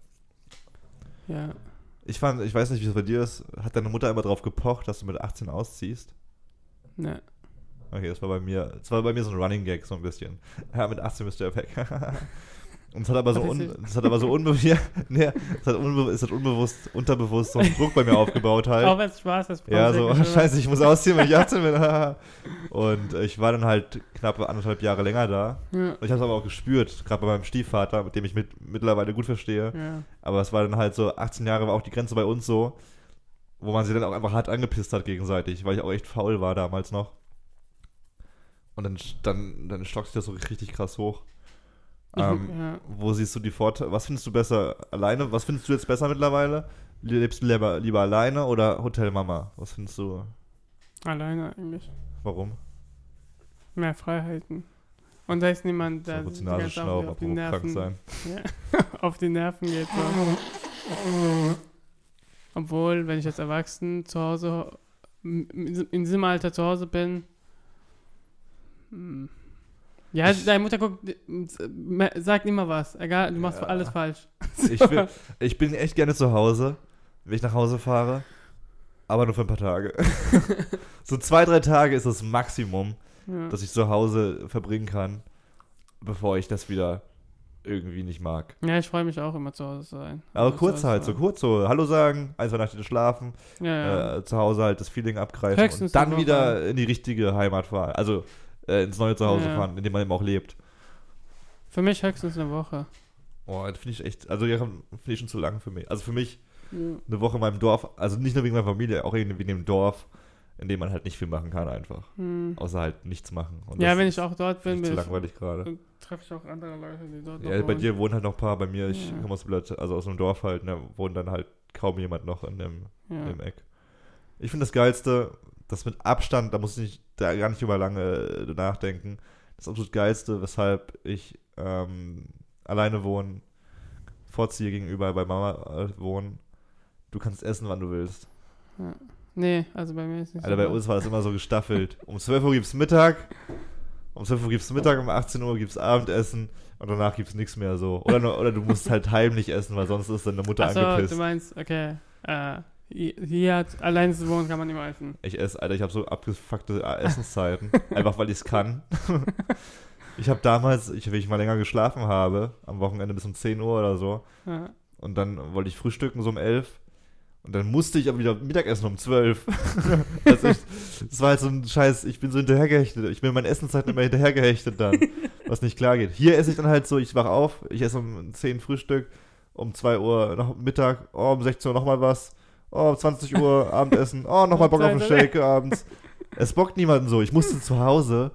Ja. Ich fand, ich weiß nicht, wie es bei dir ist. Hat deine Mutter immer drauf gepocht, dass du mit 18 ausziehst? Ne. Okay, das war bei mir, das war bei mir so ein Running Gag, so ein bisschen. Ja, mit 18 bist du ja weg. (laughs) Und es hat aber so, un, es hat aber so unbewusst, (laughs) nee, es hat, unbe es hat unbewusst, unterbewusst so einen Druck bei mir aufgebaut halt. Auch wenn es Spaß ist. Ja, so, scheiße, ich muss ausziehen, wenn ich 18 bin. (laughs) und äh, ich war dann halt knappe anderthalb Jahre länger da. Ja, Und ich habe es aber auch gespürt, gerade bei meinem Stiefvater, mit dem ich mit, mittlerweile gut verstehe. ja. Aber es war dann halt so, 18 Jahre war auch die Grenze bei uns so, wo man sich dann auch einfach hart angepisst hat gegenseitig, weil ich auch echt faul war damals noch. Und dann, dann, dann stockt sich das so richtig krass hoch. Ähm, ja. Wo siehst du die Vorteile? Was findest du besser alleine? Was findest du jetzt besser mittlerweile? Lebst du lieber, lieber alleine oder Hotelmama? Was findest du? Alleine eigentlich. Warum? Mehr Freiheiten. Und da ist niemand, So der kurz die schnaub, auf die Nerven, sein. (laughs) auf die Nerven geht. So. Obwohl, wenn ich jetzt erwachsen zu Hause, in diesem Alter zu Hause bin, hm. Ja, deine Mutter guckt, me- sagt immer was. Egal, du machst Ja. alles falsch. (laughs) Ich, will, (laughs) ich bin echt gerne zu Hause, wenn ich nach Hause fahre, aber nur für ein paar Tage. (laughs) so zwei, drei Tage ist das Maximum, Ja. dass ich zu Hause verbringen kann, bevor ich das wieder irgendwie nicht mag. Ja, ich freue mich auch immer zu Hause zu sein. Aber Also kurz halt, so kurz so Hallo sagen, ein, zwei Nächte schlafen. Ja, ja. äh, zu Hause halt das Feeling abgreifen Höchstens und dann wieder in die richtige Heimat fahren. Also äh, ins neue Zuhause Ja. fahren, in dem man eben auch lebt. Für mich höchstens eine Woche. Oh, das finde ich echt, also ja, finde ich schon zu lang für mich. Also für mich Ja. eine Woche in meinem Dorf, also nicht nur wegen meiner Familie, auch wegen wegen dem Dorf, in dem man halt nicht viel machen kann einfach. Hm. Außer halt nichts machen. Und Ja, wenn ich auch dort bin, zu bin ich, langweilig gerade. dann treffe ich auch andere Leute, die dort Ja, bei wohnen. dir wohnen halt noch ein paar, bei mir, ich Ja. komme aus, Blatt- also aus einem Dorf halt, da wohnt dann halt kaum jemand noch in dem, Ja. in dem Eck. Ich finde das Geilste, das mit Abstand, da muss ich nicht, da gar nicht über lange äh, nachdenken, das absolut Geilste, weshalb ich ähm, alleine wohne, vorziehe gegenüber bei Mama äh, wohnen. Du kannst essen, wann du willst. Nee, also bei mir ist nicht Alter, bei uns war das immer so gestaffelt. Um 12 Uhr gibt's Mittag, um 12 Uhr gibt's Mittag, um 18 Uhr gibt's Abendessen und danach gibt's nichts mehr so. Oder, oder du musst halt heimlich essen, weil sonst ist deine Mutter Achso, angepisst. du meinst, okay, äh, hier allein zu wohnen kann man immer essen. Ich esse, Alter, ich habe so abgefuckte äh, Essenszeiten, (laughs) einfach weil (laughs) ich es kann. ich habe damals, ich, wenn ich mal länger geschlafen habe, am Wochenende bis um 10 Uhr oder so, Ja. und dann wollte ich frühstücken so um 11 und dann musste ich aber wieder Mittagessen um 12. also ich, das war halt so ein Scheiß, ich bin so hinterhergehechtet. Ich bin in meinen Essenszeiten immer hinterhergehechtet dann, (laughs) was nicht klar geht. Hier esse ich dann halt so, ich wach auf, ich esse um 10 Frühstück, um 2 Uhr noch Mittag, oh, um 16 Uhr nochmal was, oh, um 20 Uhr Abendessen, oh, nochmal Bock auf einen Shake abends. Es bockt niemanden so. Ich musste zu Hause.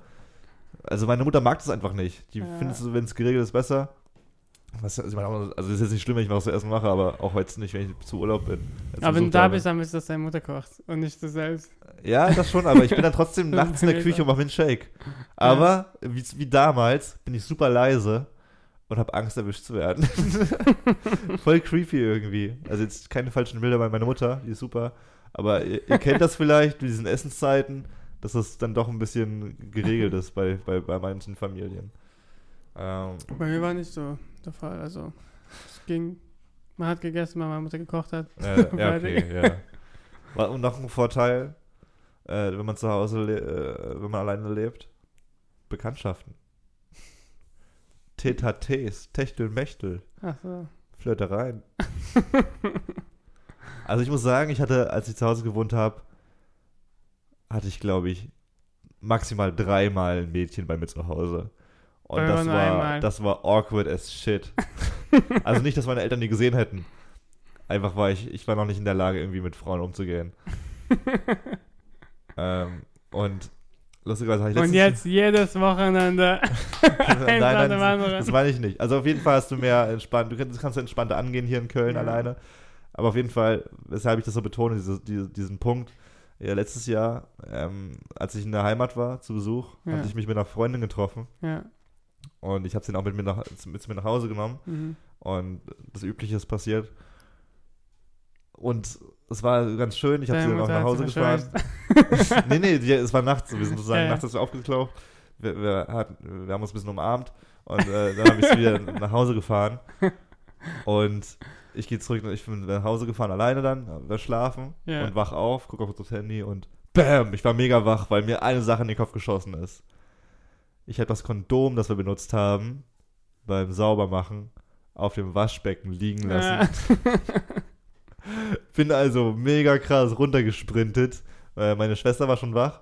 Also meine Mutter mag das einfach nicht. Die Ja. findet es, wenn es geregelt ist, besser. Was, also, ich meine, auch- also es ist jetzt nicht schlimm, wenn ich was zu essen mache, aber auch jetzt nicht, wenn ich zu Urlaub bin. Aber wenn du da bin. bist, dann willst du, dass deine Mutter kocht und nicht du selbst. Ja, das schon, aber ich bin dann (laughs) trotzdem nachts in der Küche und mache mir einen Shake. Aber wie, wie damals bin ich super leise und habe Angst, erwischt zu werden. (laughs) Voll creepy irgendwie. Also jetzt keine falschen Bilder bei meiner Mutter, die ist super. Aber ihr, ihr kennt das vielleicht mit diesen Essenszeiten, dass das dann doch ein bisschen geregelt ist bei, bei, bei manchen Familien. Ähm, Bei mir war nicht so der Fall. Also, es ging. Man hat gegessen, weil meine Mutter gekocht hat. äh, ja, (laughs) okay, ja. Und noch ein Vorteil, äh, wenn man zu Hause, äh, wenn man alleine lebt, Bekanntschaften. Tetates, Techtel, Mechtel, Ach so. Flirtereien. (laughs) also ich muss sagen, ich hatte, als ich zu Hause gewohnt habe, hatte ich, glaube ich, maximal dreimal ein Mädchen bei mir zu Hause. Und das war, einmal. das war awkward as shit. (laughs) also nicht, dass meine Eltern die gesehen hätten. Einfach war ich, ich war noch nicht in der Lage, irgendwie mit Frauen umzugehen. (laughs) ähm, und lustigerweise habe ich Und jetzt jedes Wochenende. (laughs) nein, nein, das, das meine ich nicht. Also auf jeden Fall hast du mehr entspannt, du kannst, kannst entspannter angehen hier in Köln Ja. alleine. Aber auf jeden Fall, weshalb ich das so betone, diese, diese, diesen Punkt, ja, letztes Jahr, ähm, als ich in der Heimat war zu Besuch, Ja. hatte ich mich mit einer Freundin getroffen Ja. und ich habe sie dann auch mit mir, nach, mit mir nach Hause genommen Mhm. und das Übliche ist passiert. Und es war ganz schön, ich habe sie dann auch nach Hause gefahren. (laughs) nee, nee, die, es war nachts. Wir sind (laughs) sozusagen Ja, nachts ist aufgeklaubt. Wir, wir, hatten, wir haben uns ein bisschen umarmt und äh, dann habe ich sie wieder (laughs) nach Hause gefahren. Und ich gehe zurück, ich bin nach Hause gefahren alleine dann, wir schlafen Ja. und wach auf, gucke auf das Handy und BAM! Ich war mega wach, weil mir eine Sache in den Kopf geschossen ist. Ich habe das Kondom, das wir benutzt haben, beim Saubermachen auf dem Waschbecken liegen lassen. Ja. Bin also mega krass runtergesprintet. Äh, meine Schwester war schon wach.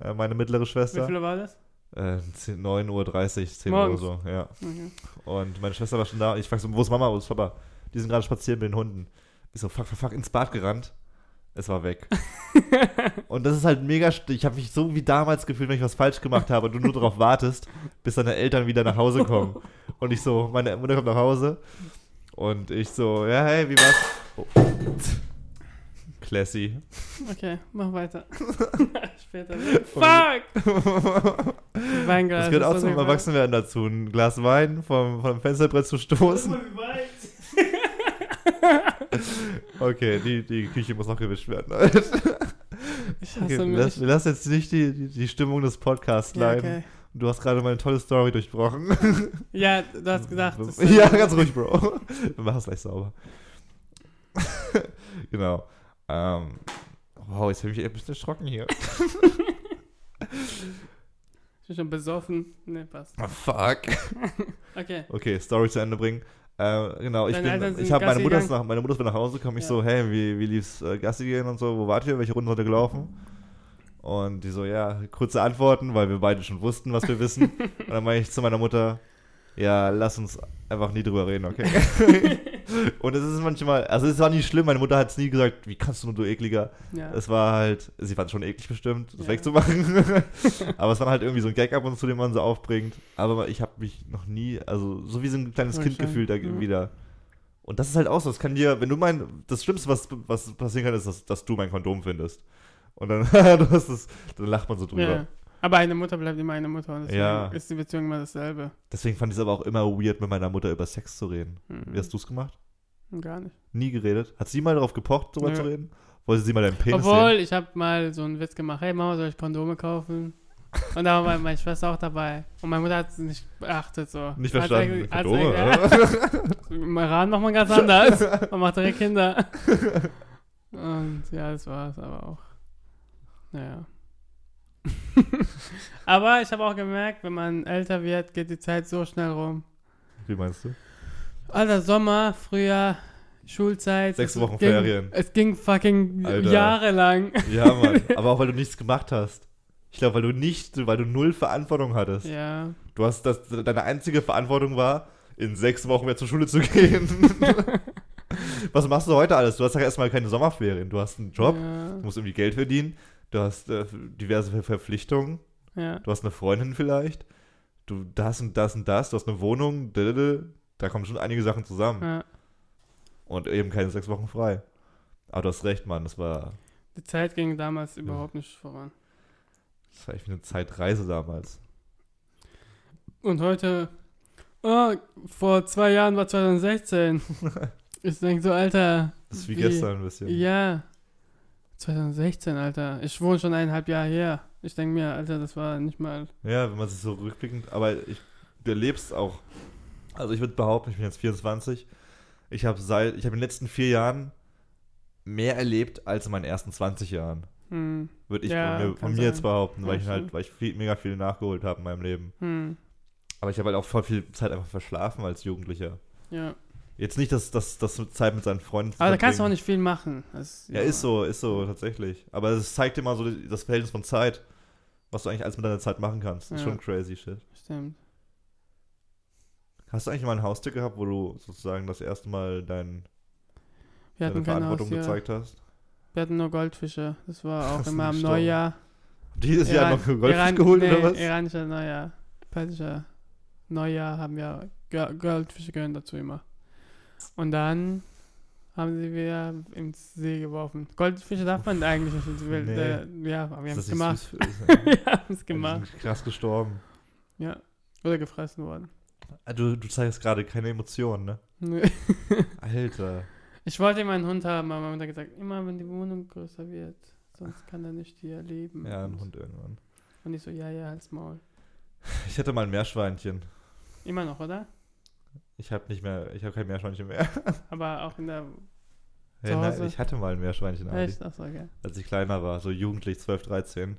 Äh, meine mittlere Wie Schwester. viel war das? Äh, 10 9.30 Uhr, 10 Morgens. Uhr so, ja. Okay. Und meine Schwester war schon da. Ich frag so, wo ist Mama, wo ist Papa? Die sind gerade spazieren mit den Hunden. Ich so, fuck, fuck, fuck, ins Bad gerannt. Es war weg. (laughs) und das ist halt mega, ich habe mich so wie damals gefühlt, wenn ich was falsch gemacht habe und du nur darauf wartest, bis deine Eltern wieder nach Hause kommen. Und ich so, meine Mutter kommt nach Hause und ich so, ja, hey, wie war's? Oh. Classy. Okay, mach weiter. (laughs) Später. Fuck! Weinglas. Das gehört auch zum Erwachsenwerden dazu, ein Glas Wein vom, vom Fensterbrett zu stoßen. (laughs) Okay, die, die Küche muss noch gewischt werden. Ich hasse Okay, mich. lassen, wir lassen jetzt nicht die, die, die Stimmung des Podcasts Ja, leiden. okay. Du hast gerade meine tolle Story durchbrochen. (laughs) ja, du hast gesagt. (laughs) ja, ganz ruhig, Bro. Wir machen es gleich sauber. (laughs) genau. Ähm, wow, jetzt habe ich mich ein bisschen erschrocken hier. Ich bin schon besoffen. Ne, passt. Oh, fuck. Okay. Okay, Story zu Ende bringen. Äh, genau, ich Deine bin, ich habe meine Mutter nach, meine Mutter ist nach Hause gekommen. Ich Ja. so, hey, wie, wie lief's äh, Gassi gehen und so? Wo wart ihr? Welche Runden seid ihr gelaufen? Und die so, ja, kurze Antworten, weil wir beide schon wussten, was wir wissen. (laughs) und dann meine ich zu meiner Mutter, ja, lass uns einfach nie drüber reden, okay? (laughs) und es ist manchmal, also es war nie schlimm. Meine Mutter hat es nie gesagt, wie kannst du nur, du ekliger? Ja. Es war halt, sie fand es schon eklig bestimmt, das Ja. wegzumachen. (laughs) Aber es war halt irgendwie so ein Gag ab und zu, den man so aufbringt. Aber ich habe mich noch nie, also so wie so ein kleines Kind gefühlt da Ja. wieder. Und das ist halt auch so, das kann dir, wenn du mein, das Schlimmste, was, was passieren kann, ist, dass, dass du mein Kondom findest. Und dann, (laughs) es, dann lacht man so drüber. ja. Aber eine Mutter bleibt immer eine Mutter und deswegen Ja. ist die Beziehung immer dasselbe. Deswegen fand ich es aber auch immer weird, mit meiner Mutter über Sex zu reden. Mhm. Wie hast du es gemacht? Gar nicht. Nie geredet? Hat sie mal darauf gepocht, darüber Nö. zu reden? Wollte sie mal deinen Penis Obwohl, sehen? ich habe mal so einen Witz gemacht. Hey Mama, soll ich Kondome kaufen? Und da war meine- Schwester auch dabei. Und meine Mutter hat es nicht beachtet. So. Nicht verstanden. hat's Kondome, Im Iran macht man ganz anders. Man macht direkt Kinder. Und ja, das war es aber auch. Naja. (laughs) aber ich habe auch gemerkt, wenn man älter wird, geht die Zeit so schnell rum. Wie meinst du? Alter, Sommer, Frühjahr, Schulzeit. Sechs es Wochen ging, Ferien. Es ging fucking Alter. jahrelang. Ja, Mann. (laughs) Aber auch weil du nichts gemacht hast. Ich glaube, weil du nicht, weil du null Verantwortung hattest. Ja. Du hast das, deine einzige Verantwortung war, in sechs Wochen wieder zur Schule zu gehen. (laughs) Was machst du heute alles? Du hast ja erstmal keine Sommerferien. Du hast einen Job, Ja. du musst irgendwie Geld verdienen, du hast äh, diverse Ver- Verpflichtungen, ja. du hast eine Freundin vielleicht, du das und das und das, du hast eine Wohnung, da kommen schon einige Sachen zusammen. ja. Und eben keine sechs Wochen frei. Aber du hast recht, Mann, das war, Die Zeit ging damals überhaupt nicht voran. das war echt wie eine Zeitreise damals. Und heute, oh, vor zwei Jahren war 2016. ich denke so, Alter. Das ist wie, Wie- gestern ein bisschen. Ja. 2016, Alter. Ich wohne schon eineinhalb Jahre her. Ich denke mir, Alter, das war nicht mal. Ja, wenn man sich so rückblickend, aber ich, du erlebst auch, also ich würde behaupten, ich bin jetzt 24, ich habe seit, ich habe in den letzten vier Jahren mehr erlebt als in meinen ersten 20 Jahren. Hm, Würde ich Ja, von mir, von mir sein. jetzt behaupten, weil Ja, ich halt, weil ich viel, mega viel nachgeholt habe in meinem Leben. hm, Aber ich habe halt auch voll viel Zeit einfach verschlafen als Jugendlicher. ja. Jetzt nicht, dass das dass Zeit mit seinen Freunden Aber da kannst du auch nicht viel machen. Das, Ja, ist so, ist so, tatsächlich. Aber es zeigt dir mal so das Verhältnis von Zeit, was du eigentlich alles mit deiner Zeit machen kannst. Das ist Ja. schon crazy shit. Stimmt. Hast du eigentlich mal ein Haustier gehabt, wo du sozusagen das erste Mal dein, deine Verantwortung gezeigt hast? Wir hatten nur Goldfische. Das war (laughs) auch Das immer am. Neujahr. Dieses Jahr Iran- noch einen Goldfisch Iran- geholt nee, oder was? iranischer Neujahr. Persischer Neujahr haben wir Go- Goldfische gehören dazu immer. Und dann haben sie wir ins See geworfen. Goldfische darf man eigentlich nicht. Nee. Äh, ja, aber wir haben es gemacht. (laughs) wir haben es Die gemacht. sind krass gestorben. Ja. Oder gefressen worden. Ah, Du, du zeigst gerade keine Emotionen, ne? Nee. (laughs) Alter. Ich wollte immer einen Hund haben, aber meine Mutter hat gesagt, immer wenn die Wohnung größer wird, sonst kann er nicht hier leben. Ja, ein Und- Hund irgendwann. Und ich so, ja, ja, halt's Maul. Ich hatte mal ein Meerschweinchen. Immer noch, oder? Ich habe nicht mehr, ich habe kein Meerschweinchen mehr. (laughs) Aber auch in der. Hey, nein, ich hatte mal ein Meerschweinchen, Echt? Achso, okay. als ich kleiner war, so jugendlich, 12, 13.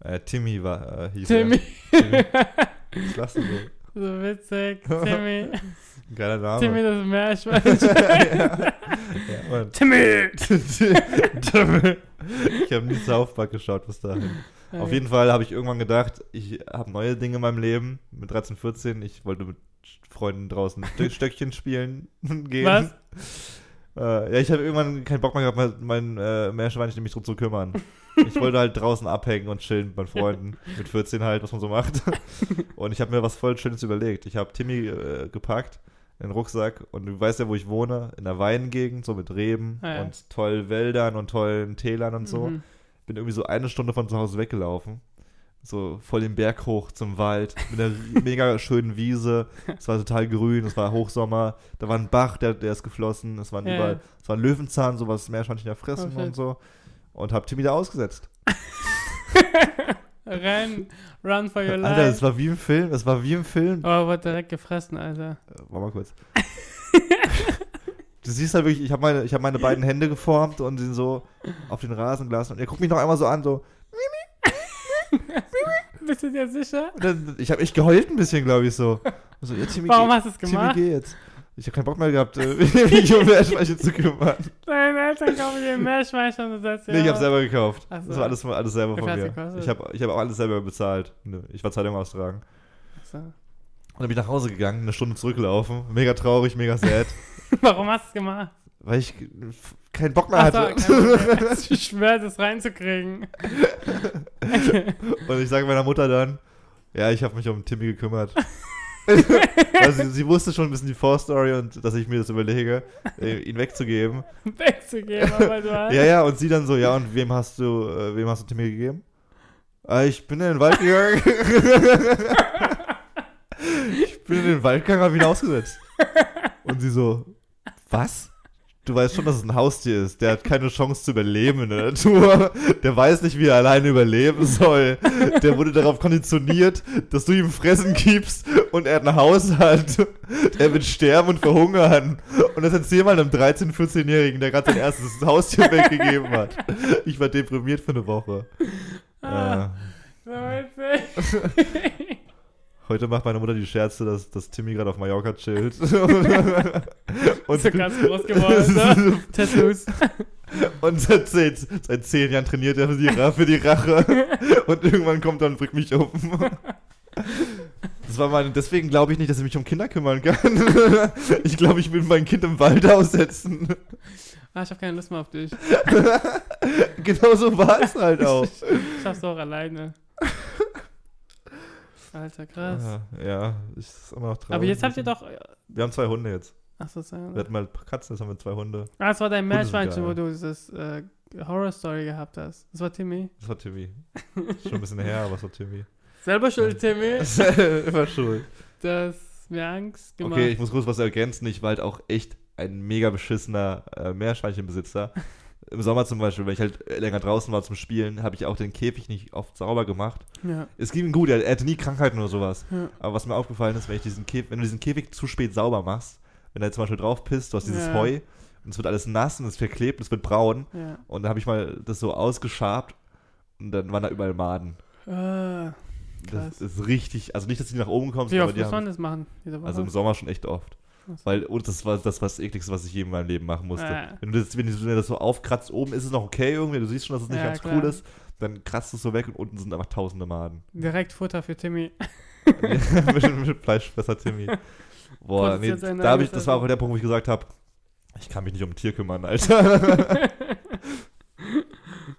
Äh, Timmy war, äh, hieß Timmy. er. Timmy. (laughs) Was lachst du so? So witzig. Timmy. (laughs) Geiler Name. Timmy das Meerschweinchen. ja. ja. Timmy! Timmy. Ich habe nie South Park geschaut bis dahin. Auf jeden Fall habe ich irgendwann gedacht, ich habe neue Dinge in meinem Leben. Mit 13, 14, ich wollte mit Freunden draußen (laughs) Stö- Stöckchen spielen (laughs) gehen. Was? Äh, ja, ich habe irgendwann keinen Bock mehr gehabt, mein, mein äh, Meerschweinchen mich drum zu kümmern. (laughs) Ich wollte halt draußen abhängen und chillen mit meinen Freunden. Mit 14 halt, was man so macht. Und ich habe mir was voll Schönes überlegt. Ich habe Timmy äh, gepackt in den Rucksack und du weißt ja, wo ich wohne, in der Weinengegend, so mit Reben Ah, ja. und tollen Wäldern und tollen Tälern und so. Mhm. Bin irgendwie so eine Stunde von zu Hause weggelaufen. So voll den Berg hoch zum Wald, mit einer (laughs) mega schönen Wiese. Es war total grün, es war Hochsommer. Da war ein Bach, der, der ist geflossen. Es waren Ja. überall, es war ein Löwenzahn, sowas Meerschweinchen ja fressen Oh, und so. Und hab Timmy da ausgesetzt. (laughs) Renn, run for your Alter, es life. war wie im Film, es war wie im Film. Oh, wird direkt gefressen, Alter. Äh, Warte mal kurz. du siehst halt wirklich, ich habe meine, ich hab meine beiden Hände geformt und ihn so auf den Rasen gelassen. Und er guckt mich noch einmal so an, so. Bist du dir sicher? Ich habe echt geheult ein bisschen, glaube ich, so. Und so ja, Timmy, Warum hast du es Timmy, gemacht? geh jetzt. Ich habe keinen Bock mehr gehabt, äh, (laughs) mich um Meerschweinchen zu kümmern. Deine Eltern kaufen dir ein Meerschweinchen und du sagst, ja. Nee, ich habe selber gekauft. Ach so. Das war alles, alles selber von mir. gekostet? Ich habe ich hab auch alles selber bezahlt. Nö, Ich war Zeitung austragen. So. Und dann bin ich nach Hause gegangen, eine Stunde zurückgelaufen. Mega traurig, mega sad. (laughs) Warum hast du es gemacht? Weil ich keinen Bock mehr so, hatte. (laughs) Es ist schwer, das reinzukriegen. (laughs) Und ich sage meiner Mutter dann, ja, ich habe mich um Timmy gekümmert. Weil (laughs) sie, sie wusste schon ein bisschen die Vorstory und dass ich mir das überlege, äh, ihn wegzugeben. Wegzugeben, aber du hast. Ja, ja, und sie dann so, ja, und wem hast du, äh, wem hast du Timmy gegeben? Äh, ich bin in den Wald gegangen. ich bin in den Wald gegangen, hab ihn ausgesetzt. Und sie so, was? Du weißt schon, dass es ein Haustier ist. Der hat keine Chance zu überleben in der Natur. Der weiß nicht, wie er alleine überleben soll. Der wurde darauf konditioniert, dass du ihm Fressen gibst und er ein Haus hat. Er wird sterben und verhungern. Und das erzähl mal einem 13-, 14-Jährigen, der gerade sein erstes Haustier (laughs) weggegeben hat. Ich war deprimiert für eine Woche. Ah, Äh, so. Heute macht meine Mutter die Scherze, dass, dass Timmy gerade auf Mallorca chillt. (laughs) und, so ganz groß geworden. (laughs) So. Tattoos. (laughs) und seit, zehn- seit zehn Jahren trainiert er für die, für die Rache. Und irgendwann kommt er und bringt mich um. Das war meine, deswegen glaube ich nicht, dass ich mich um Kinder kümmern kann. Ich glaube, ich will mein Kind im Wald aussetzen. Ah, ich habe keine Lust mehr auf dich. Genau so war es halt auch. Ich schaff's auch alleine. Alter, krass. Ja, ja, ich ist immer noch traurig. Aber jetzt habt ihr doch. Wir haben zwei Hunde jetzt. Achso, Wir ah, hatten mal Katzen, jetzt haben wir zwei Hunde. das war dein Hunde Meerschweinchen, wo du dieses äh, Horror-Story gehabt hast. Das war Timmy. Das war Timmy. (laughs) Schon ein bisschen her, aber es war Timmy. Selber schuld, Timmy. (laughs) immer schuld. Das mir Angst gemacht. Okay, ich muss kurz was ergänzen. Ich war halt auch echt ein mega beschissener äh, Meerschweinchenbesitzer. Im Sommer zum Beispiel, wenn ich halt länger draußen war zum Spielen, habe ich auch den Käfig nicht oft sauber gemacht. ja. Es ging ihm gut, er, er hatte nie Krankheiten oder sowas. Ja. Aber was mir aufgefallen ist, wenn, ich diesen Käfig, wenn du diesen Käfig zu spät sauber machst, wenn er zum Beispiel drauf pisst, du hast dieses Ja. Heu und es wird alles nass und es verklebt und es wird braun. Ja. Und dann habe ich mal das so ausgeschabt und dann waren da überall Maden. Ah, Das ist richtig, also nicht, dass die nach oben kommen, wie oft die muss man das machen? Also im Sommer schon echt oft. Weil, und das war das was ekligste, was ich je in meinem Leben machen musste. Ja. Wenn, du das, wenn du das so aufkratzt, oben ist es noch okay irgendwie, du siehst schon, dass es nicht Ja, ganz klar. cool ist, dann kratzt du es so weg und unten sind einfach tausende Maden. Direkt Futter für Timmy. (laughs) (laughs) mit, mit Fleischfresser Timmy. Boah, nee, da hab ich, das war auch der Punkt, wo ich gesagt habe, ich kann mich nicht um ein Tier kümmern, Alter. (laughs)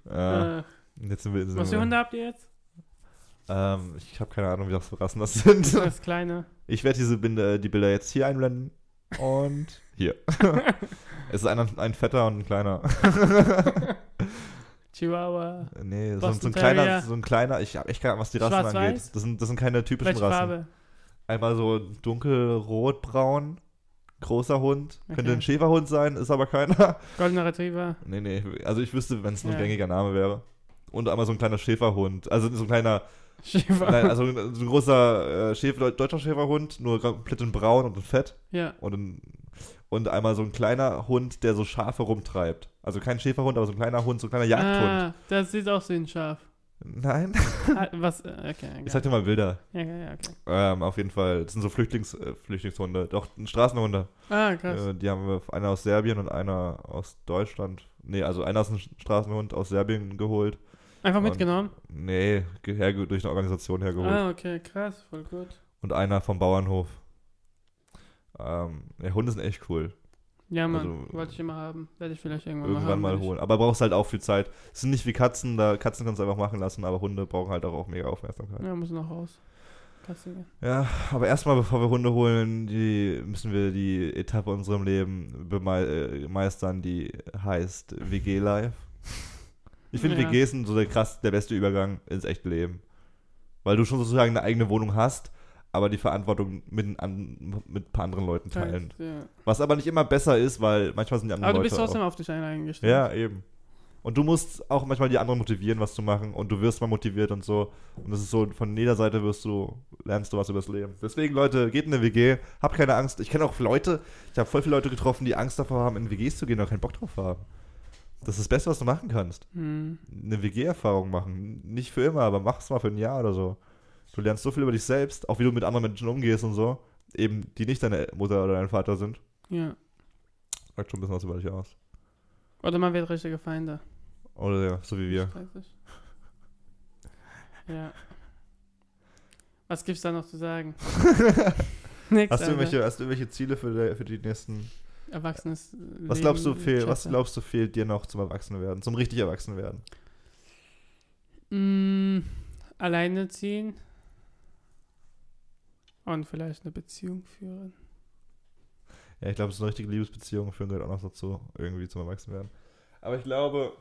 ja, äh, jetzt sind wir, sind was für Hunde habt ihr jetzt? Ähm, ich habe keine Ahnung, wie das für Rassen das sind. Das kleine. Ich werde diese Binde, die Bilder jetzt hier einblenden und hier. (laughs) es ist ein, ein fetter und ein kleiner. (laughs) Chihuahua. Nee, so, so ein kleiner, so ein kleiner, ich habe echt keine Ahnung, was die Rassen angeht. Das sind, das sind keine typischen Welche Rassen. Farbe? Einmal so dunkelrot-braun, großer Hund. Könnte Okay. ein Schäferhund sein, ist aber keiner. Goldener Retriever. Nee, nee, also ich wüsste, wenn es ein Ja. gängiger Name wäre. Und einmal so ein kleiner Schäferhund. Also so ein kleiner, Schäfer. nein, also ein- so ein großer äh, Schäfer, deutscher Schäferhund, nur komplett in braun und in fett. ja. Und, ein, und einmal so ein kleiner Hund, der so Schafe rumtreibt. Also kein Schäferhund, aber so ein kleiner Hund, so ein kleiner Jagdhund. Ah, das sieht auch so ein Schaf. Nein. Ah, Was, äh, okay, (laughs) Ich egal. sag dir mal Bilder. Ja, ja, ja, okay. Ähm, auf jeden Fall. Das sind so Flüchtlings, äh, Flüchtlingshunde. Doch, Straßenhunde. Ah, krass. Äh, die haben wir, einer aus Serbien und einer aus Deutschland. Nee, also einer ist ein Straßenhund aus Serbien geholt. Einfach und- mitgenommen? Nee, ge- herge durch eine Organisation hergeholt. Ah, okay, krass, voll gut. Und einer vom Bauernhof. Ähm, ja, Hunde sind echt cool. Ja, Mann, Also- wollte ich immer haben. Werde ich vielleicht irgendwann, Irgendwann mal mal haben. holen. Aber brauchst halt auch viel Zeit. Es sind nicht wie Katzen, da Katzen kannst du einfach machen lassen, aber Hunde brauchen halt auch, auch mega Aufmerksamkeit. Ja, muss noch raus. Katze gehen. Ja, aber erstmal, bevor wir Hunde holen, die, müssen wir die Etappe in unserem Leben bemei äh, meistern, die heißt WG-Life. Ich finde, Ja. WGs sind so der krass, der beste Übergang ins echte Leben. Weil du schon sozusagen eine eigene Wohnung hast, aber die Verantwortung mit, an, mit ein paar anderen Leuten teilen. Ja. Was aber nicht immer besser ist, weil manchmal sind die anderen Aber du Leute bist trotzdem auf dich allein eingestellt. Ja, eben. Und du musst auch manchmal die anderen motivieren, was zu machen. Und du wirst mal motiviert und so. Und das ist so, von jeder Seite wirst du, lernst du was übers Leben. Deswegen, Leute, geht in eine WG, habt keine Angst. Ich kenne auch Leute, ich habe voll viele Leute getroffen, die Angst davor haben, in WGs zu gehen oder keinen Bock drauf haben. Das ist das Beste, was du machen kannst. Hm. Eine WG-Erfahrung machen. Nicht für immer, aber mach es mal für ein Jahr oder so. Du lernst so viel über dich selbst, auch wie du mit anderen Menschen umgehst und so. Eben, die nicht deine Mutter oder dein Vater sind. ja. Sagt schon ein bisschen was über dich aus. Oder man wird richtige Feinde. Oder ja, so wie wir. (laughs) Ja. Was gibt's da noch zu sagen? (laughs) (laughs) Nix, Hast du, irgendwelche, hast du irgendwelche Ziele für, der, für die nächsten Erwachsenes Was Leben, glaubst du fehl, was glaubst du fehlt dir noch zum Erwachsenwerden, zum richtig Erwachsenwerden? Mm, alleine ziehen. Und vielleicht eine Beziehung führen. Ja, ich glaube, so eine richtige Liebesbeziehung führen gehört auch noch dazu, irgendwie zum Erwachsenwerden. Aber ich glaube,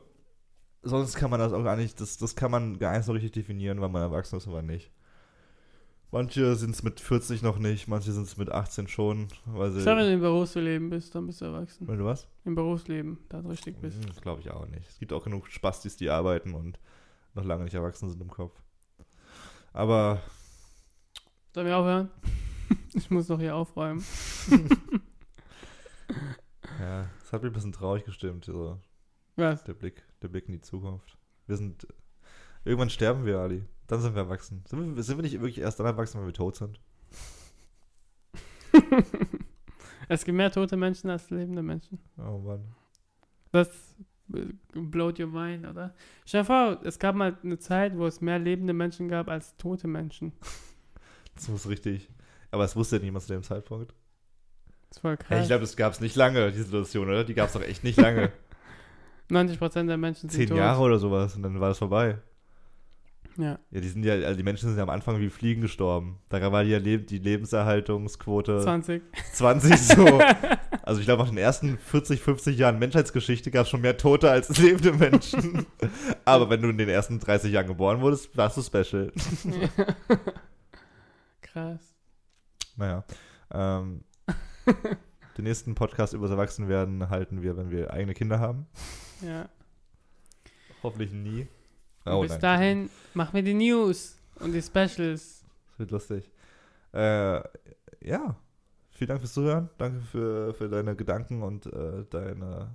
sonst kann man das auch gar nicht, das, das kann man gar nicht so richtig definieren, wann man erwachsen ist und wann nicht. Manche sind es mit 40 noch nicht, manche sind es mit 18 schon, weil sie. Glaube, wenn du im Berufsleben bist, dann bist du erwachsen. Wenn du was? Im Berufsleben, dann richtig bist. Hm, glaube ich auch nicht. Es gibt auch genug Spastis, die arbeiten und noch lange nicht erwachsen sind im Kopf. Aber Sollen wir aufhören? (laughs) ich muss noch hier aufräumen. (laughs) ja, es hat mich ein bisschen traurig gestimmt, so. Was? Der Blick, der Blick in die Zukunft. Wir sind. Irgendwann sterben wir, Ali. Dann sind wir erwachsen. Sind wir, sind wir nicht wirklich erst dann erwachsen, wenn wir tot sind? (laughs) es gibt mehr tote Menschen als lebende Menschen. Oh Mann. Das äh, blowt your mind, oder? Stell dir vor, es gab mal eine Zeit, wo es mehr lebende Menschen gab als tote Menschen. Das muss richtig. Aber es wusste ja niemand zu dem Zeitpunkt. Das Ja, krass. ich glaube, das gab es nicht lange, die Situation, oder? Die gab es doch echt nicht lange. (laughs) 90% der Menschen sind Zehn tot. Jahre oder sowas und dann war das vorbei. Ja. Ja, die sind ja, also die Menschen sind ja am Anfang wie Fliegen gestorben. Da war die, Leb die Lebenserhaltungsquote 20. 20 so. (laughs) Also ich glaube, nach den ersten 40, 50 Jahren Menschheitsgeschichte gab es schon mehr Tote als lebende Menschen. (laughs) Aber wenn du in den ersten 30 Jahren geboren wurdest, warst du special. (laughs) Krass. Naja. Ähm, den nächsten Podcast über das Erwachsenwerden halten wir, wenn wir eigene Kinder haben. Ja. Hoffentlich nie. Oh, bis dahin machen wir die News und die Specials. Das wird lustig. Äh, ja. Vielen Dank fürs Zuhören. Danke für, für deine Gedanken und äh, deine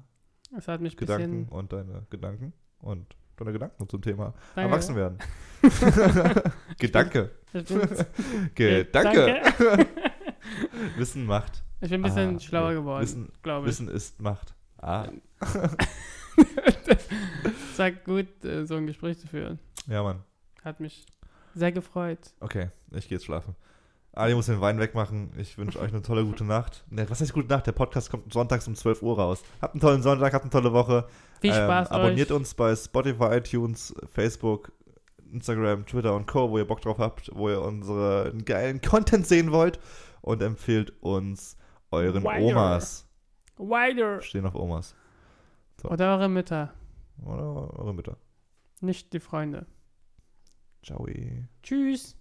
Es hat mich Gedanken und deine Gedanken und deine Gedanken zum Thema Danke. Erwachsenwerden. (laughs) Gedanke. Ich bin, Gedanke. Danke. (laughs) Wissen macht. Ich bin ein bisschen Ah, schlauer geworden, Wissen. Wissen ist Macht. Ah, (laughs) Sag gut, äh, so ein Gespräch zu führen. ja, Mann. Hat mich sehr gefreut. Okay, ich gehe jetzt schlafen. Ali muss den Wein wegmachen. Ich wünsche euch eine tolle gute Nacht. Ne, was heißt gute Nacht? Der Podcast kommt sonntags um 12 Uhr raus. Habt einen tollen Sonntag, habt eine tolle Woche. Viel Spaß ähm, Abonniert euch. uns bei Spotify, iTunes, Facebook, Instagram, Twitter und Co., wo ihr Bock drauf habt, wo ihr unseren geilen Content sehen wollt. Und empfehlt uns euren Wider. Omas. Wider. Stehen auf Omas. Oder eure Mütter, Oder eure Mütter. nicht die Freunde. Ciao. Tschüss.